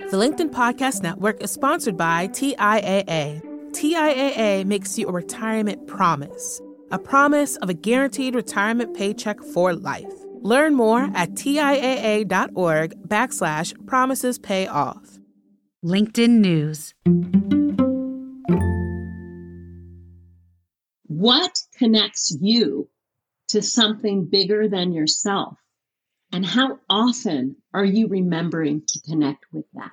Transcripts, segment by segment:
The LinkedIn Podcast Network is sponsored by TIAA. TIAA makes you a retirement promise, a promise of a guaranteed retirement paycheck for life. Learn more at TIAA.org backslash promises pay off. LinkedIn News. What connects you to something bigger than yourself? And how often are you remembering to connect with that?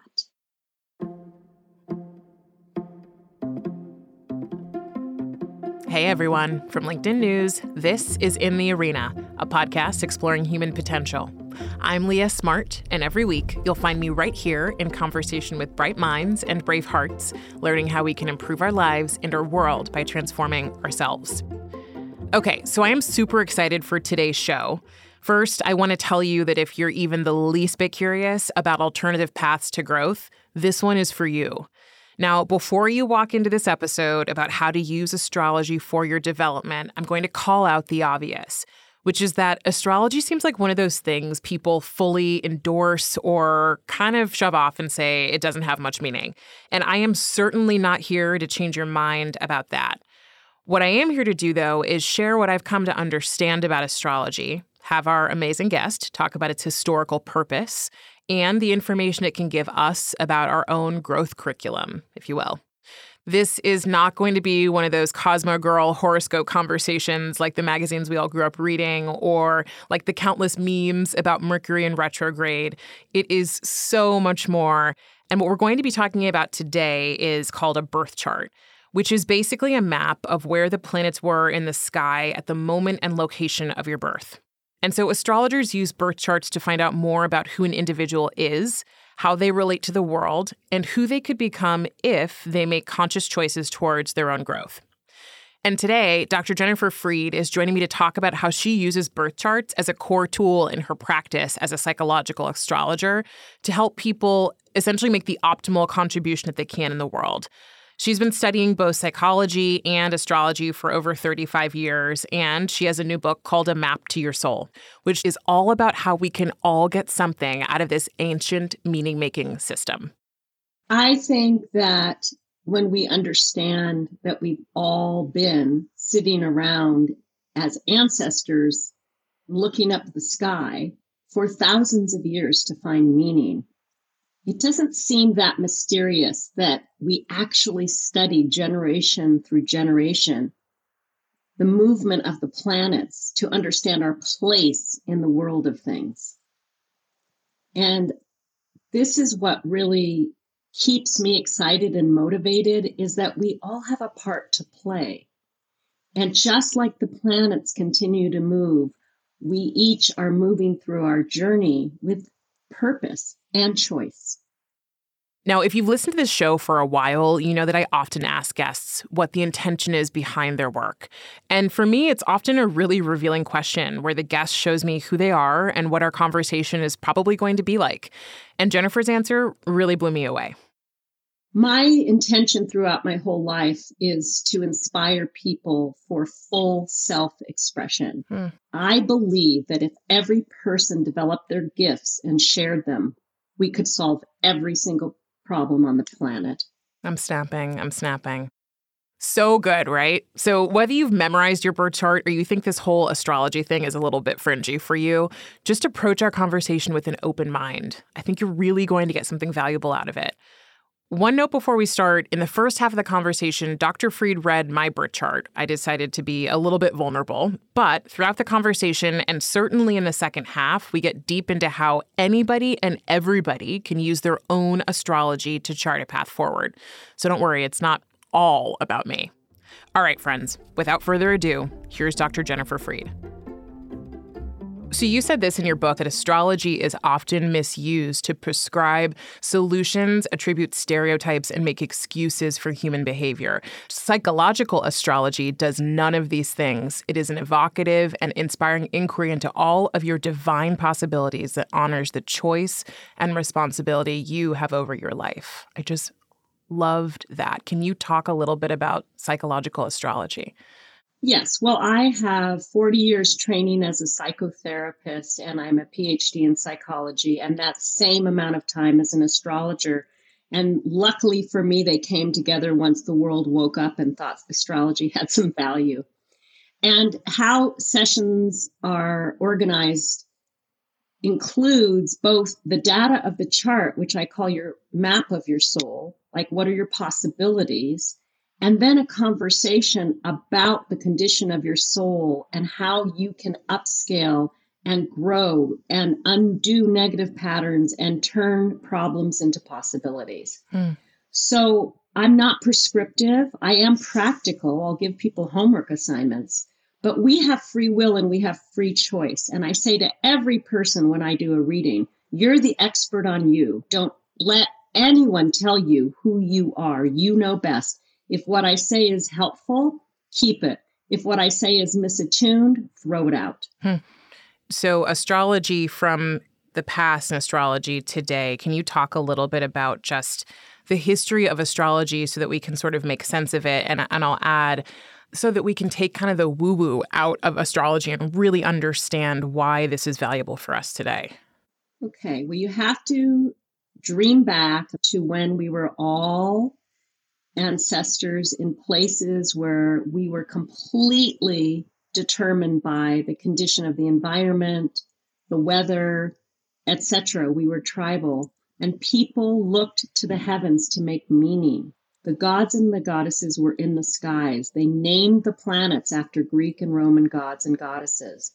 Hey everyone, from LinkedIn News, this is In the Arena, a podcast exploring human potential. I'm Leah Smart, and every week you'll find me right here in conversation with bright minds and brave hearts, learning how we can improve our lives and our world by transforming ourselves. Okay, so I am super excited for today's show. First, I want to tell you that if you're even the least bit curious about alternative paths to growth, this one is for you. Now, before you walk into this episode about how to use astrology for your development, I'm going to call out the obvious, which is that astrology seems like one of those things people fully endorse or kind of shove off and say it doesn't have much meaning. And I am certainly not here to change your mind about that. What I am here to do, though, is share what I've come to understand about astrology, have our amazing guest talk about its historical purpose, and the information it can give us about our own growth curriculum, if you will. This is not going to be one of those Cosmo Girl horoscope conversations like the magazines we all grew up reading or like the countless memes about Mercury in retrograde. It is so much more. And what we're going to be talking about today is called a birth chart, which is basically a map of where the planets were in the sky at the moment and location of your birth. And so astrologers use birth charts to find out more about who an individual is, how they relate to the world, and who they could become if they make conscious choices towards their own growth. And today, Dr. Jennifer Freed is joining me to talk about how she uses birth charts as a core tool in her practice as a psychological astrologer to help people essentially make the optimal contribution that they can in the world. She's been studying both psychology and astrology for over 35 years, and she has a new book called A Map to Your Soul, which is all about how we can all get something out of this ancient meaning making system. I think that when we understand that we've all been sitting around as ancestors looking up the sky for thousands of years to find meaning, it doesn't seem that mysterious that we actually study generation through generation the movement of the planets to understand our place in the world of things. And this is what really keeps me excited and motivated is that we all have a part to play. And just like the planets continue to move, we each are moving through our journey with purpose and choice. Now, if you've listened to this show for a while, you know that I often ask guests what the intention is behind their work. And for me, it's often a really revealing question where the guest shows me who they are and what our conversation is probably going to be like. And Jennifer's answer really blew me away. My intention throughout my whole life is to inspire people for full self expression. Hmm. I believe that if every person developed their gifts and shared them, we could solve every single problem on the planet. I'm snapping. I'm snapping. So good, right? So, whether you've memorized your birth chart or you think this whole astrology thing is a little bit fringy for you, just approach our conversation with an open mind. I think you're really going to get something valuable out of it. One note before we start in the first half of the conversation, Dr. Freed read my birth chart. I decided to be a little bit vulnerable, but throughout the conversation, and certainly in the second half, we get deep into how anybody and everybody can use their own astrology to chart a path forward. So don't worry, it's not all about me. All right, friends, without further ado, here's Dr. Jennifer Freed. So, you said this in your book that astrology is often misused to prescribe solutions, attribute stereotypes, and make excuses for human behavior. Psychological astrology does none of these things. It is an evocative and inspiring inquiry into all of your divine possibilities that honors the choice and responsibility you have over your life. I just loved that. Can you talk a little bit about psychological astrology? Yes. Well, I have 40 years training as a psychotherapist and I'm a PhD in psychology and that same amount of time as an astrologer. And luckily for me, they came together once the world woke up and thought astrology had some value. And how sessions are organized includes both the data of the chart, which I call your map of your soul, like what are your possibilities, and then a conversation about the condition of your soul and how you can upscale and grow and undo negative patterns and turn problems into possibilities. Hmm. So I'm not prescriptive. I am practical. I'll give people homework assignments, but we have free will and we have free choice. And I say to every person when I do a reading, you're the expert on you. Don't let anyone tell you who you are. You know best. If what I say is helpful, keep it. If what I say is misattuned, throw it out. Hmm. So, astrology from the past and astrology today, can you talk a little bit about just the history of astrology so that we can sort of make sense of it? And, and I'll add, so that we can take kind of the woo woo out of astrology and really understand why this is valuable for us today. Okay, well, you have to dream back to when we were all ancestors in places where we were completely determined by the condition of the environment, the weather, etc. We were tribal, and people looked to the heavens to make meaning. The gods and the goddesses were in the skies. They named the planets after Greek and Roman gods and goddesses.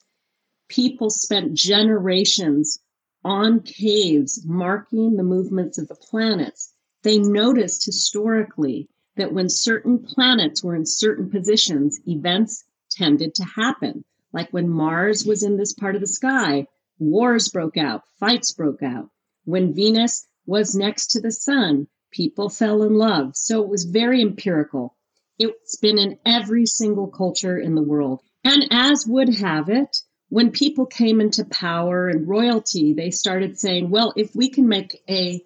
People spent generations on caves marking the movements of the planets they noticed historically that when certain planets were in certain positions, events tended to happen. Like when Mars was in this part of the sky, wars broke out, fights broke out. When Venus was next to the sun, people fell in love. So it was very empirical. It's been in every single culture in the world. And as would have it, when people came into power and royalty, they started saying, well, if we can make a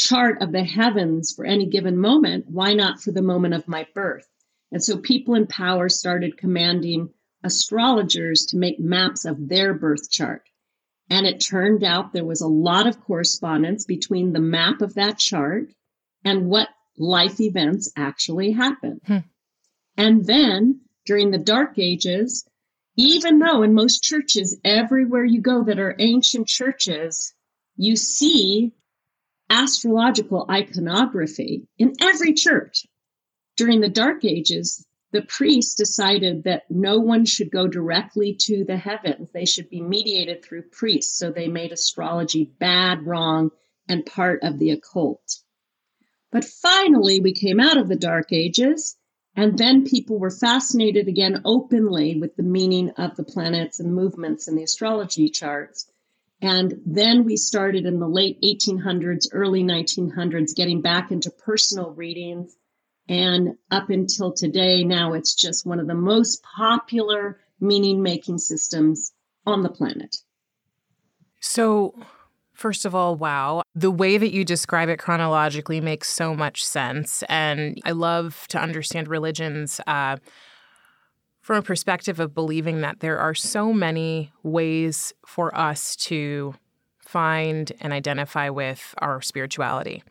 chart of the heavens for any given moment, why not for the moment of my birth? And so people in power started commanding astrologers to make maps of their birth chart. And it turned out there was a lot of correspondence between the map of that chart and what life events actually happened. Hmm. And then during the Dark Ages, even though in most churches, everywhere you go that are ancient churches, you see astrological iconography in every church. During the Dark Ages, the priests decided that no one should go directly to the heavens. They should be mediated through priests. So they made astrology bad, wrong, and part of the occult. But finally, we came out of the Dark Ages, and then people were fascinated again openly with the meaning of the planets and movements in the astrology charts. And then we started in the late 1800s, early 1900s, getting back into personal readings. And up until today, now it's just one of the most popular meaning making systems on the planet. So, first of all, wow. The way that you describe it chronologically makes so much sense. And I love to understand religions. Uh, from a perspective of believing that there are so many ways for us to find and identify with our spirituality.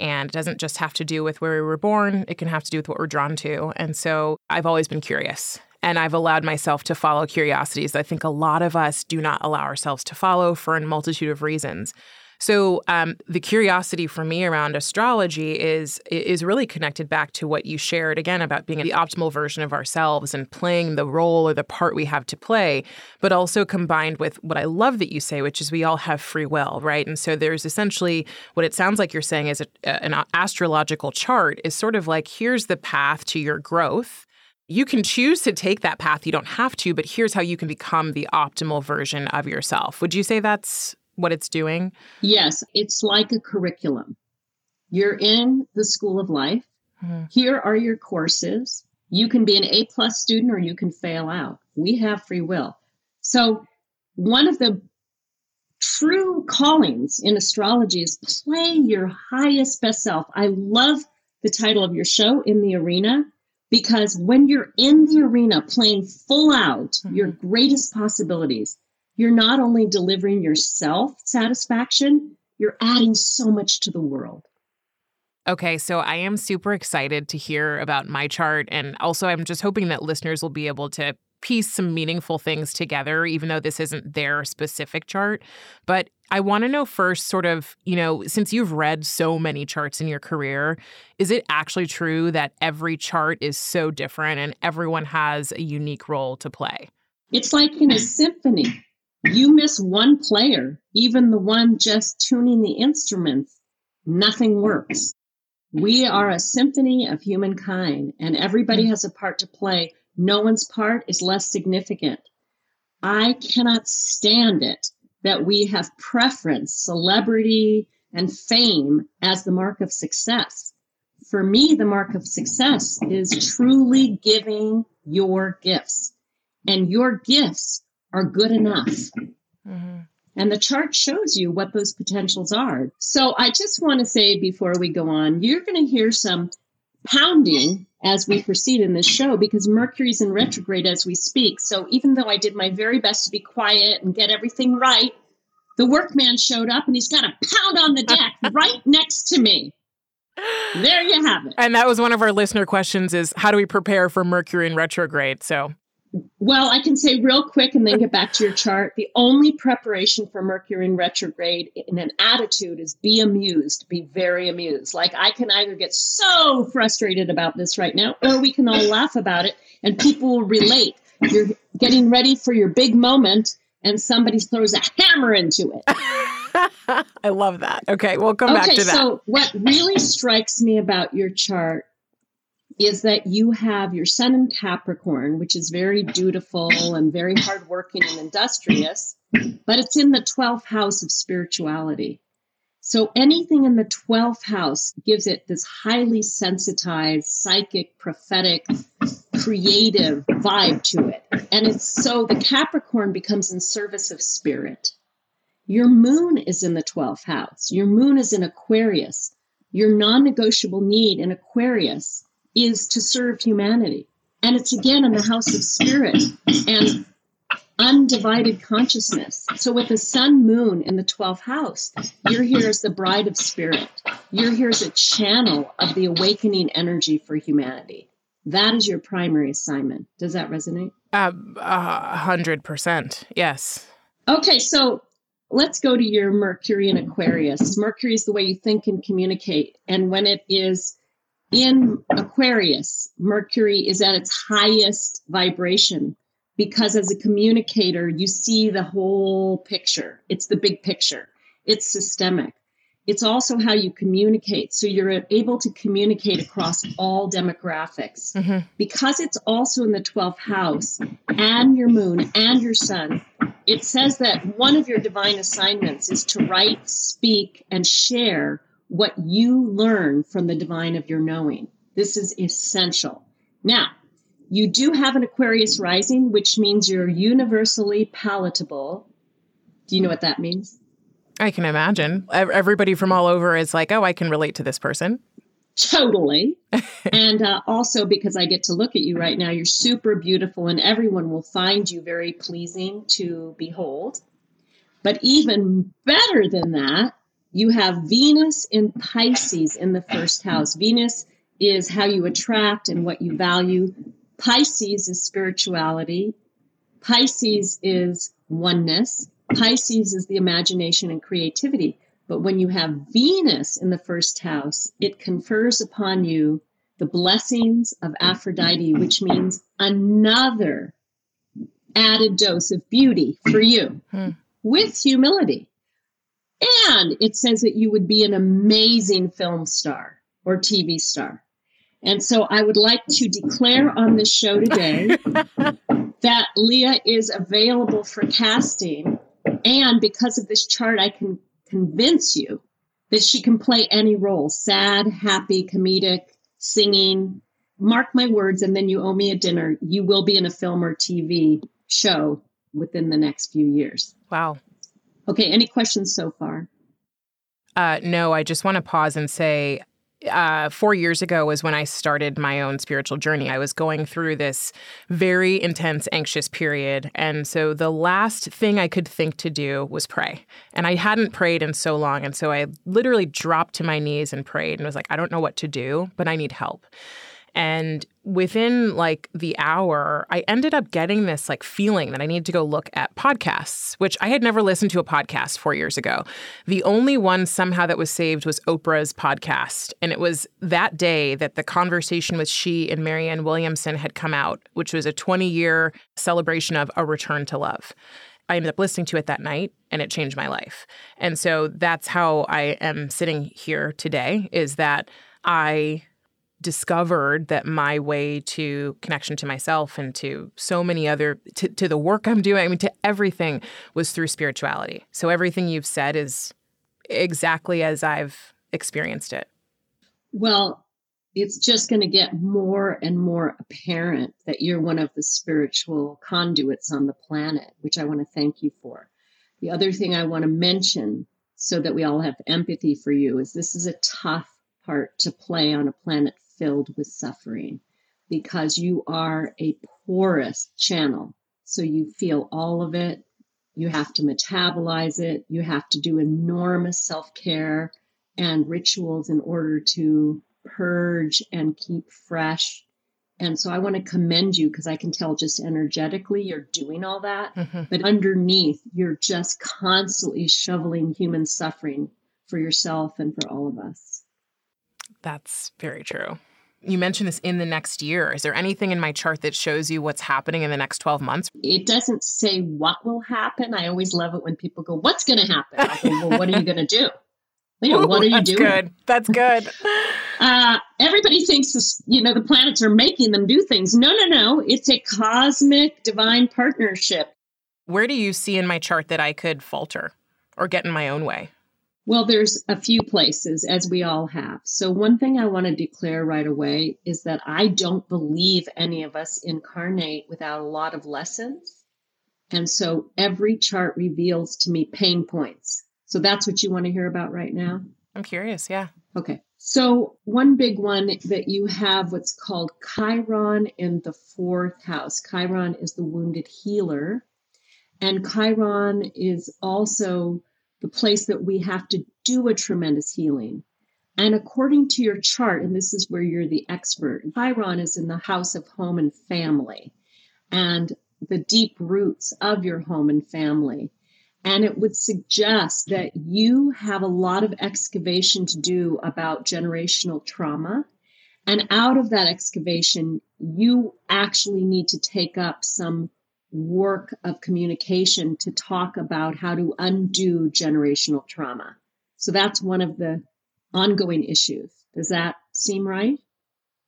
And it doesn't just have to do with where we were born, it can have to do with what we're drawn to. And so I've always been curious. And I've allowed myself to follow curiosities I think a lot of us do not allow ourselves to follow for a multitude of reasons. So um, the curiosity for me around astrology is is really connected back to what you shared again about being the optimal version of ourselves and playing the role or the part we have to play, but also combined with what I love that you say, which is we all have free will, right? And so there's essentially what it sounds like you're saying is a, an astrological chart is sort of like here's the path to your growth you can choose to take that path. You don't have to, but here's how you can become the optimal version of yourself. Would you say that's what it's doing? Yes, it's like a curriculum. You're in the school of life. Mm-hmm. Here are your courses. You can be an A plus student or you can fail out. We have free will. So, one of the true callings in astrology is play your highest best self. I love the title of your show, In the Arena. Because when you're in the arena playing full out mm-hmm. your greatest possibilities, you're not only delivering yourself satisfaction, you're adding so much to the world. Okay, so I am super excited to hear about my chart. And also, I'm just hoping that listeners will be able to piece some meaningful things together, even though this isn't their specific chart. But I want to know first, sort of, you know, since you've read so many charts in your career, is it actually true that every chart is so different and everyone has a unique role to play? It's like in a symphony. You miss one player, even the one just tuning the instruments, nothing works. We are a symphony of humankind, and everybody hmm. has a part to play. No one's part is less significant. I cannot stand it that we have preference, celebrity, and fame as the mark of success. For me, the mark of success is truly giving your gifts, and your gifts are good enough. Mm-hmm. And the chart shows you what those potentials are. So I just want to say before we go on, you're going to hear some pounding as we proceed in this show because Mercury's in retrograde as we speak. So even though I did my very best to be quiet and get everything right, the workman showed up and he's got a pound on the deck right next to me. There you have it. And that was one of our listener questions is how do we prepare for Mercury in retrograde? So well, I can say real quick and then get back to your chart. The only preparation for Mercury in retrograde in an attitude is be amused, be very amused. Like I can either get so frustrated about this right now, or we can all laugh about it and people will relate. You're getting ready for your big moment and somebody throws a hammer into it. I love that. Okay, we'll come okay, back to that. So, what really strikes me about your chart is that you have your sun in Capricorn, which is very dutiful and very hardworking and industrious, but it's in the 12th house of spirituality. So anything in the 12th house gives it this highly sensitized, psychic, prophetic, creative vibe to it. And it's so the Capricorn becomes in service of spirit. Your moon is in the 12th house. Your moon is in Aquarius. Your non negotiable need in Aquarius is to serve humanity. And it's again in the house of spirit and undivided consciousness. So with the sun moon in the 12th house, you're here as the bride of spirit. You're here as a channel of the awakening energy for humanity. That is your primary assignment. Does that resonate? A uh, hundred percent. Yes. Okay, so let's go to your Mercury in Aquarius. Mercury is the way you think and communicate. And when it is in Aquarius, Mercury is at its highest vibration because as a communicator, you see the whole picture. It's the big picture, it's systemic. It's also how you communicate. So you're able to communicate across all demographics. Mm-hmm. Because it's also in the 12th house and your moon and your sun, it says that one of your divine assignments is to write, speak, and share what you learn from the divine of your knowing. This is essential. Now, you do have an Aquarius rising, which means you're universally palatable. Do you know what that means? I can imagine. Everybody from all over is like, oh, I can relate to this person. Totally. and uh, also because I get to look at you right now, you're super beautiful and everyone will find you very pleasing to behold. But even better than that, you have Venus in Pisces in the first house. Venus is how you attract and what you value. Pisces is spirituality. Pisces is oneness. Pisces is the imagination and creativity. But when you have Venus in the first house, it confers upon you the blessings of Aphrodite, which means another added dose of beauty for you hmm. with humility. And it says that you would be an amazing film star or TV star. And so I would like to declare on this show today that Leah is available for casting. And because of this chart, I can convince you that she can play any role sad, happy, comedic, singing. Mark my words, and then you owe me a dinner. You will be in a film or TV show within the next few years. Wow. Okay, any questions so far? Uh, no, I just want to pause and say uh, four years ago was when I started my own spiritual journey. I was going through this very intense, anxious period. And so the last thing I could think to do was pray. And I hadn't prayed in so long. And so I literally dropped to my knees and prayed and was like, I don't know what to do, but I need help. And within like the hour, I ended up getting this like feeling that I needed to go look at podcasts, which I had never listened to a podcast four years ago. The only one somehow that was saved was Oprah's podcast. And it was that day that the conversation with she and Marianne Williamson had come out, which was a 20 year celebration of a return to love. I ended up listening to it that night and it changed my life. And so that's how I am sitting here today is that I discovered that my way to connection to myself and to so many other to, to the work i'm doing i mean to everything was through spirituality. So everything you've said is exactly as i've experienced it. Well it's just going to get more and more apparent that you're one of the spiritual conduits on the planet which i want to thank you for. The other thing i want to mention so that we all have empathy for you is this is a tough part to play on a planet filled with suffering because you are a porous channel. So you feel all of it. You have to metabolize it. You have to do enormous self care and rituals in order to purge and keep fresh. And so I want to commend you because I can tell just energetically you're doing all that. Mm-hmm. But underneath, you're just constantly shoveling human suffering for yourself and for all of us. That's very true. You mentioned this in the next year. Is there anything in my chart that shows you what's happening in the next 12 months? It doesn't say what will happen. I always love it when people go, What's going to happen? I go, Well, what are you going to do? You know, Ooh, what are you doing? Good. That's good. uh, everybody thinks this, you know the planets are making them do things. No, no, no. It's a cosmic divine partnership. Where do you see in my chart that I could falter or get in my own way? Well, there's a few places, as we all have. So, one thing I want to declare right away is that I don't believe any of us incarnate without a lot of lessons. And so, every chart reveals to me pain points. So, that's what you want to hear about right now? I'm curious, yeah. Okay. So, one big one that you have what's called Chiron in the fourth house. Chiron is the wounded healer. And Chiron is also the place that we have to do a tremendous healing. And according to your chart, and this is where you're the expert, Chiron is in the house of home and family and the deep roots of your home and family. And it would suggest that you have a lot of excavation to do about generational trauma. And out of that excavation, you actually need to take up some work of communication to talk about how to undo generational trauma. So that's one of the ongoing issues. Does that seem right?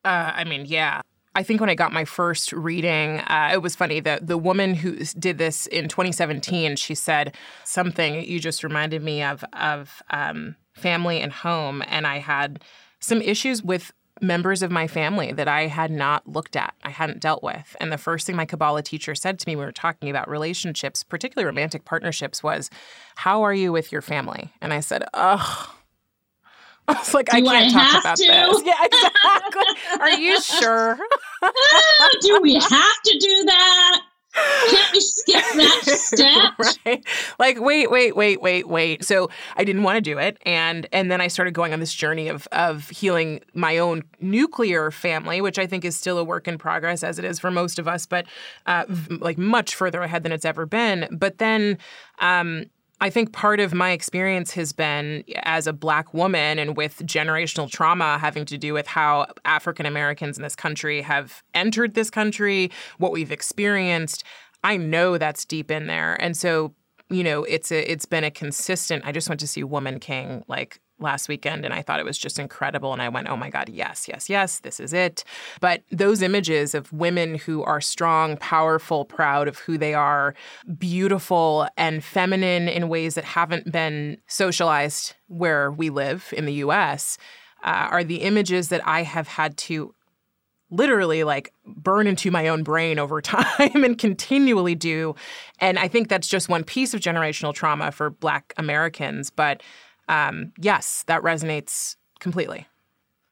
Uh, I mean, yeah. I think when I got my first reading, uh, it was funny. that the woman who did this in 2017, she said something. You just reminded me of of um, family and home, and I had some issues with members of my family that I had not looked at, I hadn't dealt with. And the first thing my Kabbalah teacher said to me when we were talking about relationships, particularly romantic partnerships, was, How are you with your family? And I said, Ugh. I was like, Do I can't I talk about to? this. Yeah, exactly. Are you sure? do we have to do that? Can't we skip that step? right. Like, wait, wait, wait, wait, wait. So I didn't want to do it. And and then I started going on this journey of of healing my own nuclear family, which I think is still a work in progress as it is for most of us, but uh, like much further ahead than it's ever been. But then um, I think part of my experience has been as a black woman and with generational trauma having to do with how African Americans in this country have entered this country, what we've experienced. I know that's deep in there. And so, you know, it's a it's been a consistent I just went to see Woman King like last weekend and I thought it was just incredible. And I went, oh my God, yes, yes, yes, this is it. But those images of women who are strong, powerful, proud of who they are, beautiful and feminine in ways that haven't been socialized where we live in the US uh, are the images that I have had to literally like burn into my own brain over time and continually do. And I think that's just one piece of generational trauma for Black Americans. But um, yes, that resonates completely.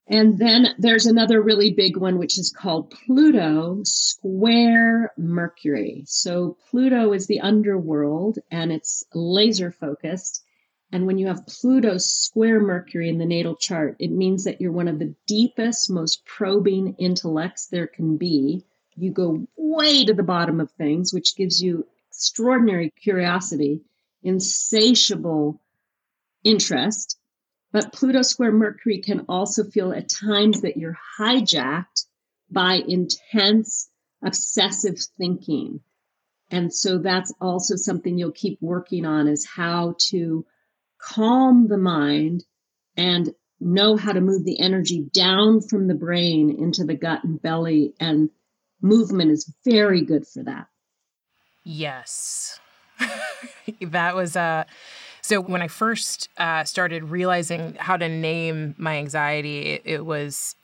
And then there's another really big one, which is called Pluto square Mercury. So Pluto is the underworld and it's laser focused. And when you have Pluto square Mercury in the natal chart, it means that you're one of the deepest, most probing intellects there can be. You go way to the bottom of things, which gives you extraordinary curiosity, insatiable interest. But Pluto square Mercury can also feel at times that you're hijacked by intense, obsessive thinking. And so that's also something you'll keep working on is how to calm the mind and know how to move the energy down from the brain into the gut and belly. And movement is very good for that. Yes. that was uh so when I first uh, started realizing how to name my anxiety, it, it was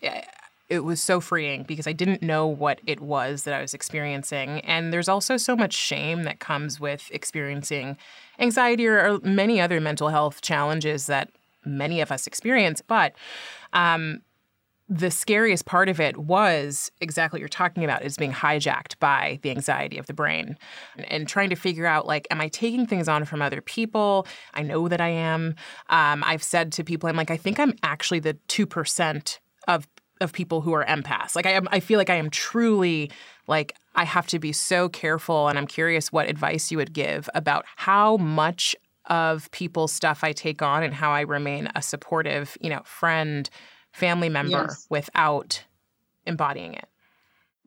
it was so freeing because I didn't know what it was that I was experiencing. And there's also so much shame that comes with experiencing anxiety or, or many other mental health challenges that many of us experience. But um, the scariest part of it was exactly what you're talking about is being hijacked by the anxiety of the brain and, and, trying to figure out like am i taking things on from other people? I know that i am. Um, i've said to people i'm like i think i'm actually the 2% of of people who are empaths. Like i am i feel like i am truly like i have to be so careful and i'm curious what advice you would give about how much of people's stuff i take on and how i remain a supportive you know friend family member yes. without embodying it?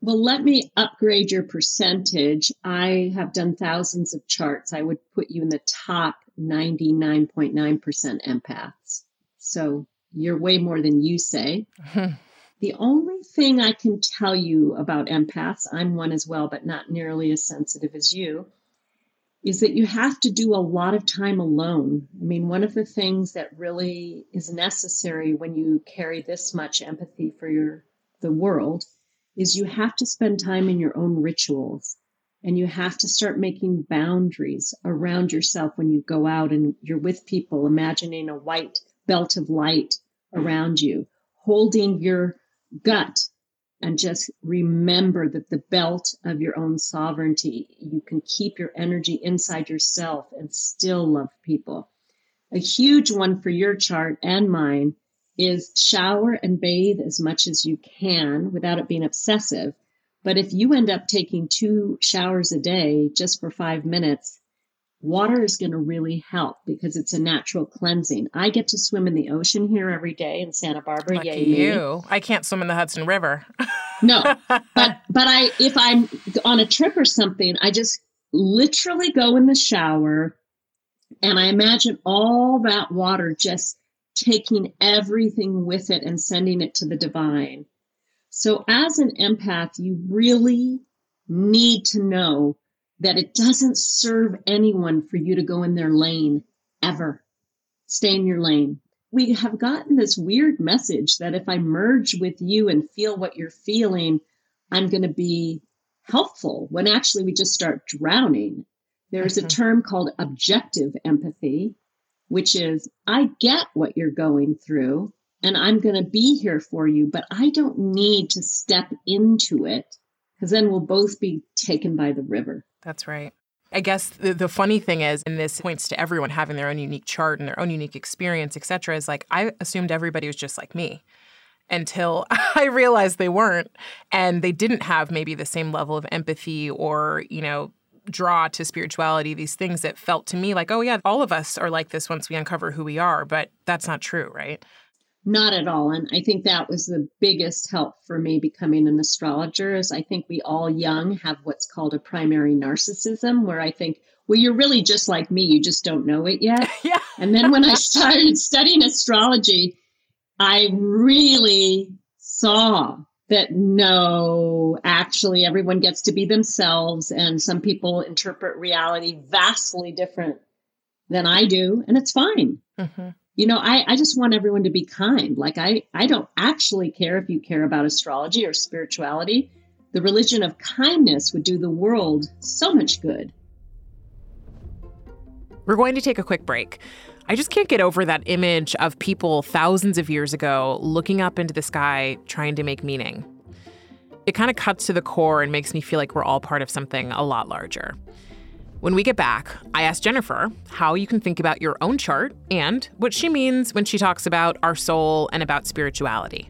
Well, let me upgrade your percentage. I have done thousands of charts. I would put you in the top 99.9% empaths. So you're way more than you say. the only thing I can tell you about empaths, I'm one as well, but not nearly as sensitive as you, is that you have to do a lot of time alone. I mean, one of the things that really is necessary when you carry this much empathy for your the world is you have to spend time in your own rituals and you have to start making boundaries around yourself when you go out and you're with people imagining a white belt of light around you holding your gut and just remember that the belt of your own sovereignty, you can keep your energy inside yourself and still love people. A huge one for your chart and mine is shower and bathe as much as you can without it being obsessive. But if you end up taking two showers a day just for five minutes, water is going to really help because it's a natural cleansing. I get to swim in the ocean here every day in Santa Barbara. Lucky Yay you! Me. I can't swim in the Hudson River. no, but but I if I'm on a trip or something, I just literally go in the shower, and I imagine all that water just taking everything with it and sending it to the divine. So as an empath, you really need to know that it doesn't serve anyone for you to go in their lane ever. Stay in your lane. We have gotten this weird message that if I merge with you and feel what you're feeling, I'm going to be helpful when actually we just start drowning. There's a mm-hmm. term called objective empathy, which is I get what you're going through and I'm going to be here for you, but I don't need to step into it because then we'll both be taken by the river. That's right. I guess the, the funny thing is, and this points to everyone having their own unique chart and their own unique experience, et cetera, is like I assumed everybody was just like me until I realized they weren't. And they didn't have maybe the same level of empathy or, you know, draw to spirituality, these things that felt to me like, oh, yeah, all of us are like this once we uncover who we are. But that's not true, right? Not at all. And I think that was the biggest help for me becoming an astrologer is I think we all young have what's called a primary narcissism where I think, well, you're really just like me. You just don't know it yet. yeah. And then when I started studying astrology, I really saw that no, actually, everyone gets to be themselves, and some people interpret reality vastly different than I do, and it's fine. Mm-hmm you know I, I just want everyone to be kind like I, I don't actually care if you care about astrology or spirituality the religion of kindness would do the world so much good we're going to take a quick break I just can't get over that image of people thousands of years ago looking up into the sky trying to make meaning. It kind of cuts to the core and makes me feel like we're all part of something a lot larger. When we get back, I ask Jennifer how you can think about your own chart and what she means when she talks about our soul and about spirituality.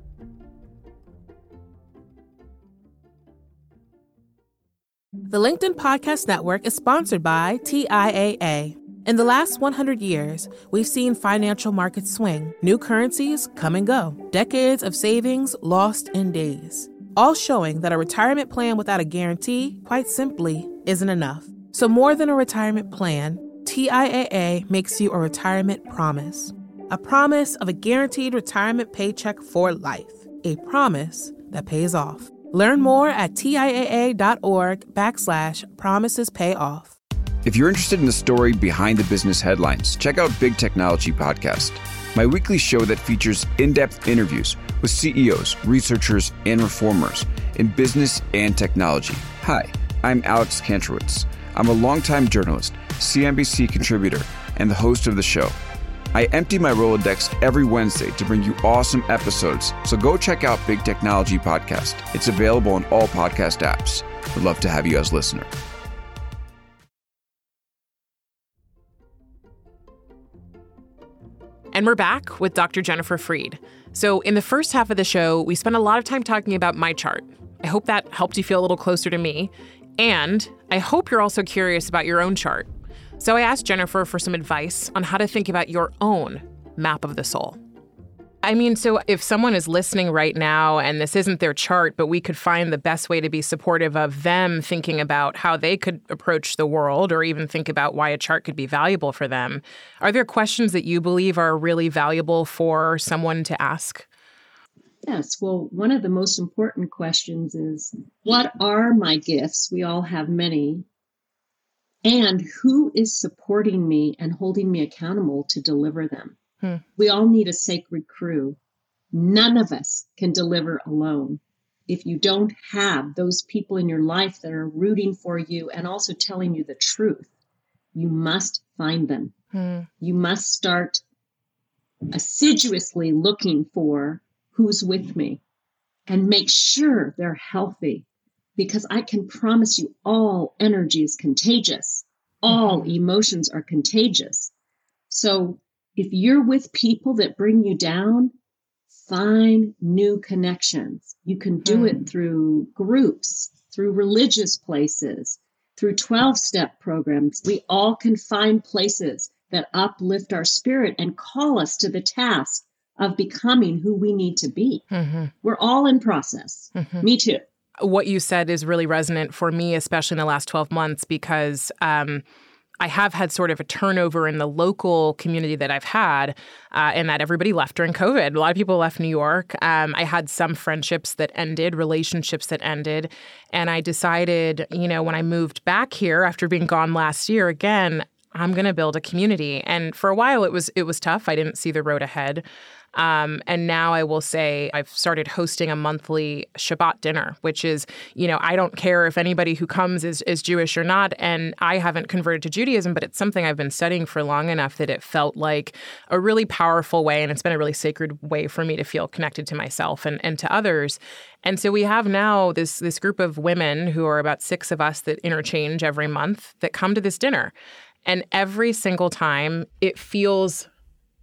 The LinkedIn Podcast Network is sponsored by TIAA. In the last 100 years, we've seen financial markets swing, new currencies come and go, decades of savings lost in days, all showing that a retirement plan without a guarantee, quite simply, isn't enough. So, more than a retirement plan, TIAA makes you a retirement promise. A promise of a guaranteed retirement paycheck for life. A promise that pays off. Learn more at TIAA.org backslash promises pay off. If you're interested in the story behind the business headlines, check out Big Technology Podcast, my weekly show that features in depth interviews with CEOs, researchers, and reformers in business and technology. Hi, I'm Alex Kantrowitz. I'm a longtime journalist, CNBC contributor, and the host of the show. I empty my Rolodex every Wednesday to bring you awesome episodes, so go check out Big Technology Podcast. It's available on all podcast apps. Would love to have you as listener. And we're back with Dr. Jennifer Freed. So, in the first half of the show, we spent a lot of time talking about my chart. I hope that helped you feel a little closer to me. And I hope you're also curious about your own chart. So, I asked Jennifer for some advice on how to think about your own map of the soul. I mean, so if someone is listening right now and this isn't their chart, but we could find the best way to be supportive of them thinking about how they could approach the world or even think about why a chart could be valuable for them, are there questions that you believe are really valuable for someone to ask? Yes. Well, one of the most important questions is what are my gifts? We all have many. And who is supporting me and holding me accountable to deliver them? Hmm. We all need a sacred crew. None of us can deliver alone. If you don't have those people in your life that are rooting for you and also telling you the truth, you must find them. Hmm. You must start assiduously looking for who's with me and make sure they're healthy because I can promise you all energy is contagious. All mm-hmm. emotions are contagious. So if you're with people that bring you down, find new connections. You can do it through groups, through religious places, through 12 step programs. We all can find places that uplift our spirit and call us to the task of becoming who we need to be. Mm-hmm. We're all in process. Mm-hmm. Me too. What you said is really resonant for me, especially in the last 12 months, because um, I have had sort of a turnover in the local community that I've had, uh, and that everybody left during COVID. A lot of people left New York. Um, I had some friendships that ended, relationships that ended, and I decided, you know, when I moved back here after being gone last year again, I'm going to build a community. And for a while, it was it was tough. I didn't see the road ahead. Um, and now I will say I've started hosting a monthly Shabbat dinner, which is, you know, I don't care if anybody who comes is, is Jewish or not. And I haven't converted to Judaism, but it's something I've been studying for long enough that it felt like a really powerful way. And it's been a really sacred way for me to feel connected to myself and, and to others. And so we have now this this group of women who are about six of us that interchange every month that come to this dinner. And every single time it feels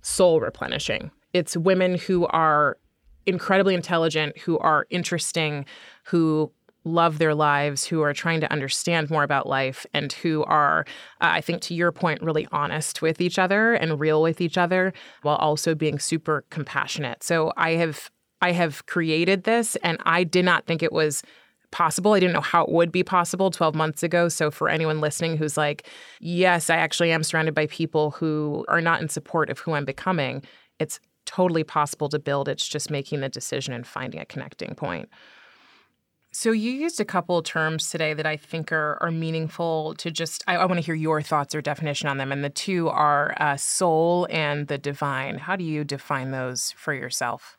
soul replenishing. It's women who are incredibly intelligent, who are interesting, who love their lives, who are trying to understand more about life, and who are, uh, I think, to your point, really honest with each other and real with each other, while also being super compassionate. So I have I have created this, and I did not think it was possible. I didn't know how it would be possible 12 months ago. So, for anyone listening who's like, yes, I actually am surrounded by people who are not in support of who I'm becoming, it's totally possible to build. It's just making the decision and finding a connecting point. So you used a couple terms today that I think are, are meaningful to just, I, I want to hear your thoughts or definition on them. And the two are uh, soul and the divine. How do you define those for yourself?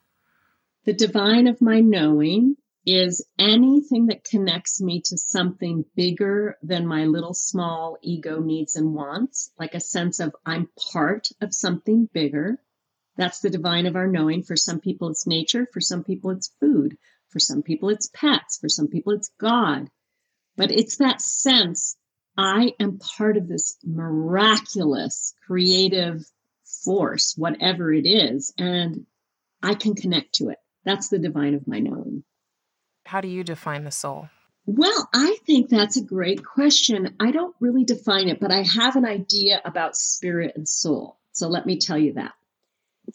The divine of my knowing is anything that connects me to something bigger than my little small ego needs and wants, like a sense of I'm part of something bigger. That's the divine of our knowing. For some people, it's nature. For some people, it's food. For some people, it's pets. For some people, it's God. But it's that sense I am part of this miraculous creative force, whatever it is, and I can connect to it. That's the divine of my knowing. How do you define the soul? Well, I think that's a great question. I don't really define it, but I have an idea about spirit and soul. So let me tell you that.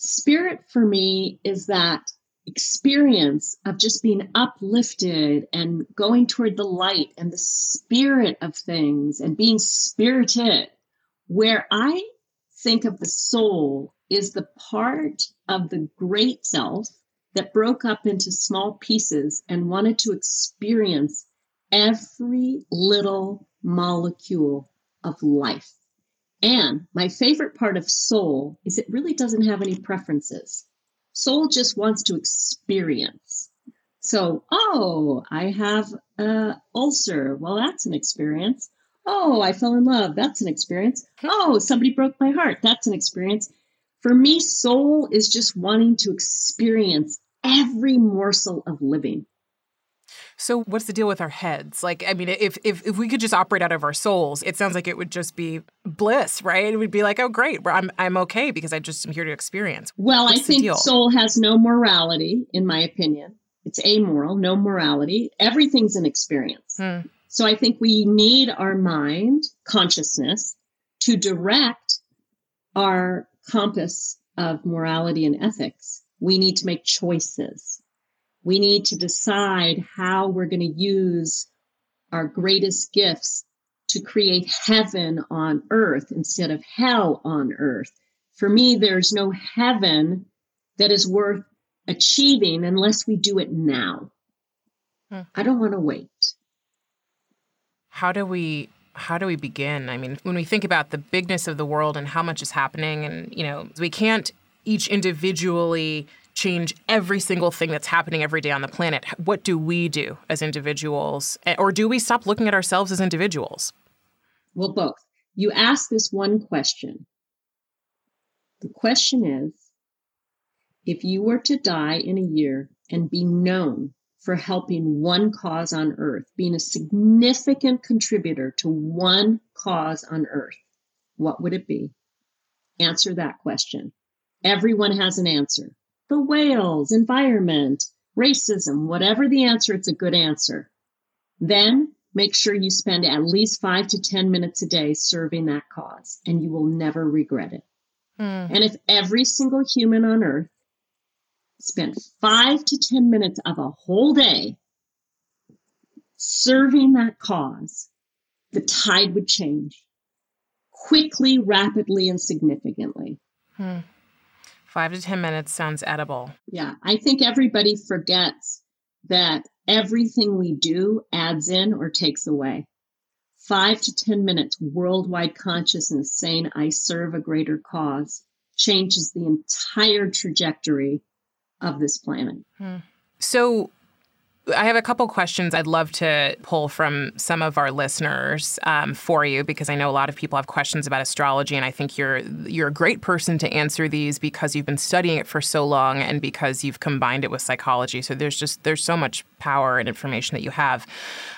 Spirit for me is that experience of just being uplifted and going toward the light and the spirit of things and being spirited. Where I think of the soul is the part of the great self that broke up into small pieces and wanted to experience every little molecule of life. And my favorite part of soul is it really doesn't have any preferences. Soul just wants to experience. So, oh, I have a ulcer. Well, that's an experience. Oh, I fell in love. That's an experience. Oh, somebody broke my heart. That's an experience. For me, soul is just wanting to experience every morsel of living. So what's the deal with our heads? Like, I mean, if if if we could just operate out of our souls, it sounds like it would just be bliss, right? It would be like, oh, great, I'm I'm okay because I just am here to experience. Well, what's I think soul has no morality, in my opinion. It's amoral, no morality. Everything's an experience. Hmm. So I think we need our mind, consciousness, to direct our compass of morality and ethics. We need to make choices. We need to decide how we're going to use our greatest gifts to create heaven on earth instead of hell on earth. For me, there's no heaven that is worth achieving unless we do it now. Hmm. I don't want to wait. How do we how do we begin? I mean, when we think about the bigness of the world and how much is happening and, you know, we can't each individually change every single thing that's happening every day on the planet. What do we do as individuals? Eh, or do we stop looking at ourselves as individuals? Well, both. You ask this one question. The question is if you were to die in a year and be known for helping one cause on earth, being a significant contributor to one cause on earth, what would it be? Answer that question. Everyone has an answer the whales, environment, racism, whatever the answer, it's a good answer. Then make sure you spend at least five to 10 minutes a day serving that cause, and you will never regret it. Mm. And if every single human on earth spent five to 10 minutes of a whole day serving that cause, the tide would change quickly, rapidly, and significantly. Hmm. Five to 10 minutes sounds edible. Yeah. I think everybody forgets that everything we do adds in or takes away. Five to 10 minutes worldwide consciousness saying, I serve a greater cause, changes the entire trajectory of this planet. Hmm. So, I have a couple questions I'd love to pull from some of our listeners um, for you because I know a lot of people have questions about astrology, and I think you're you're a great person to answer these because you've been studying it for so long and because you've combined it with psychology. So there's just there's so much power and information that you have.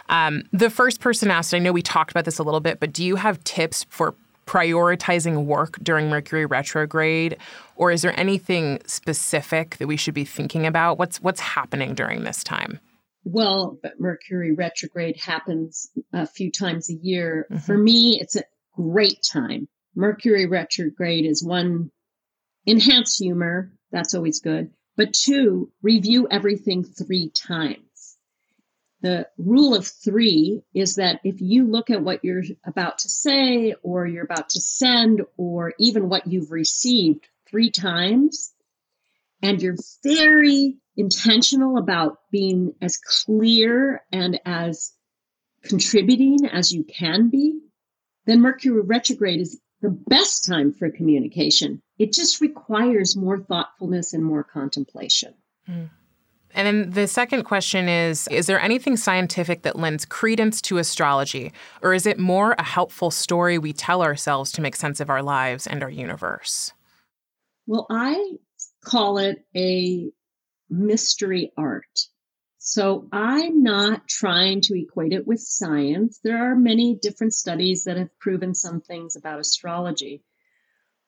Um, the first person asked, I know we talked about this a little bit, but do you have tips for prioritizing work during Mercury retrograde, or is there anything specific that we should be thinking about? What's what's happening during this time? Well, but Mercury retrograde happens a few times a year. Mm-hmm. For me, it's a great time. Mercury retrograde is one, enhance humor. That's always good. But two, review everything three times. The rule of three is that if you look at what you're about to say or you're about to send or even what you've received three times and you're very intentional about being as clear and as contributing as you can be, then Mercury retrograde is the best time for communication. It just requires more thoughtfulness and more contemplation. Mm. And then the second question is Is there anything scientific that lends credence to astrology, or is it more a helpful story we tell ourselves to make sense of our lives and our universe? Well, I call it a mystery art. So I'm not trying to equate it with science. There are many different studies that have proven some things about astrology.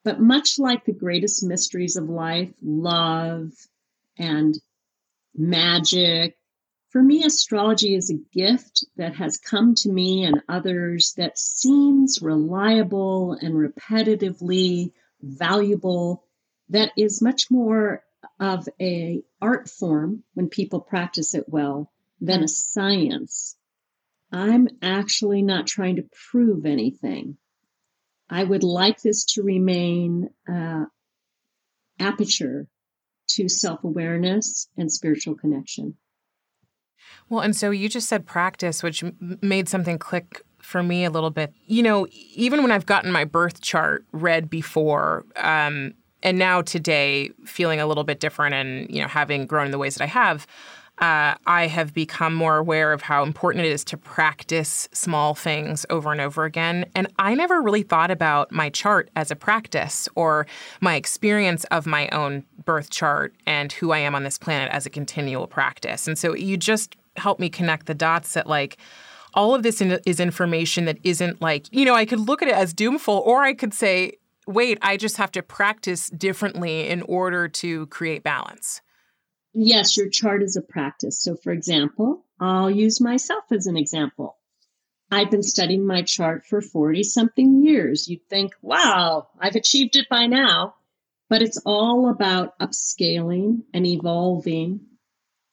But much like the greatest mysteries of life, love and magic, for me, astrology is a gift that has come to me and others that seems reliable and repetitively valuable, that is much more of a art form when people practice it well than a science. I'm actually not trying to prove anything. I would like this to remain uh, aperture to self awareness and spiritual connection. Well, and so you just said practice, which m- made something click for me a little bit. You know, even when I've gotten my birth chart read before, um, and now today feeling a little bit different and you know having grown in the ways that I have, uh, I have become more aware of how important it is to practice small things over and over again. And I never really thought about my chart as a practice or my experience of my own birth chart and who I am on this planet as a continual practice. And so you just helped me connect the dots that like all of this is information that isn't like, you know, I could look at it as doomful, or I could say, wait, I just have to practice differently in order to create balance. Yes, your chart is a practice. So, for example, I'll use myself as an example. I've been studying my chart for 40 something years. You'd think, wow, I've achieved it by now. But it's all about upscaling and evolving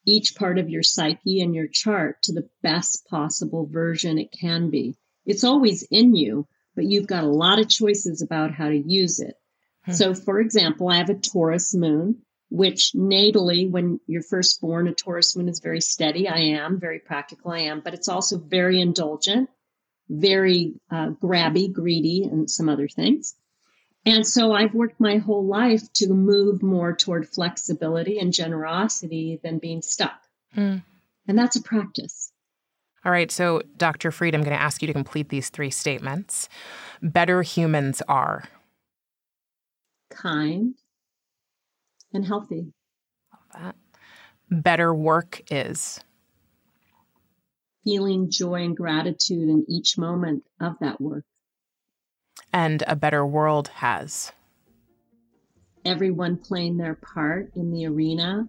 each part of your psyche and your chart to the best possible version it can be. It's always in you, but you've got a lot of choices about how to use it. Hmm. So, for example, I have a Taurus moon, which natally, when you're first born, a Taurus moon is very steady. I am very practical. I am, but it's also very indulgent, very uh, grabby, greedy, and some other things. And so I've worked my whole life to move more toward flexibility and generosity than being stuck. Hmm. And that's a practice. All right, so Dr. Freed, I'm going to ask you to complete these three statements. Better humans are kind and healthy. Love that. Better work is feeling joy and gratitude in each moment of that work. And a better world has everyone playing their part in the arena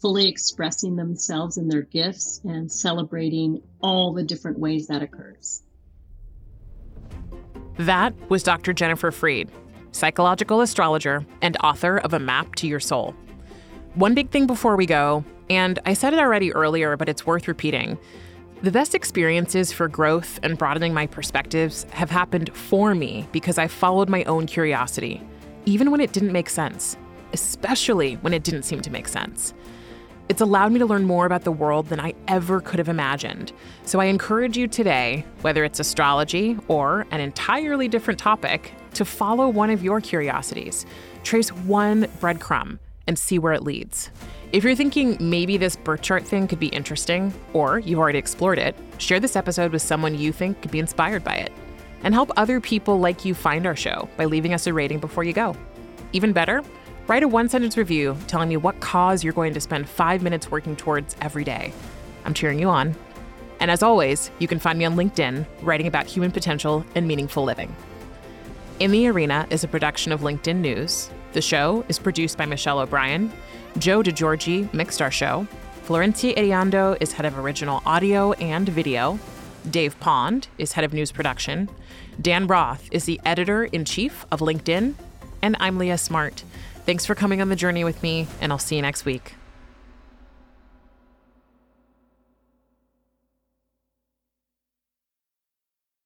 fully expressing themselves and their gifts and celebrating all the different ways that occurs. That was Dr. Jennifer Freed, psychological astrologer and author of A Map to Your Soul. One big thing before we go, and I said it already earlier, but it's worth repeating. The best experiences for growth and broadening my perspectives have happened for me because I followed my own curiosity, even when it didn't make sense, especially when it didn't seem to make sense. It's allowed me to learn more about the world than I ever could have imagined. So I encourage you today, whether it's astrology or an entirely different topic, to follow one of your curiosities. Trace one breadcrumb and see where it leads. If you're thinking maybe this birth chart thing could be interesting, or you've already explored it, share this episode with someone you think could be inspired by it. And help other people like you find our show by leaving us a rating before you go. Even better, Write a one sentence review telling me what cause you're going to spend five minutes working towards every day. I'm cheering you on. And as always, you can find me on LinkedIn writing about human potential and meaningful living. In the Arena is a production of LinkedIn News. The show is produced by Michelle O'Brien. Joe DeGiorgi mixed our show. Florencia Iriondo is head of original audio and video. Dave Pond is head of news production. Dan Roth is the editor in chief of LinkedIn. And I'm Leah Smart. Thanks for coming on the journey with me, and I'll see you next week.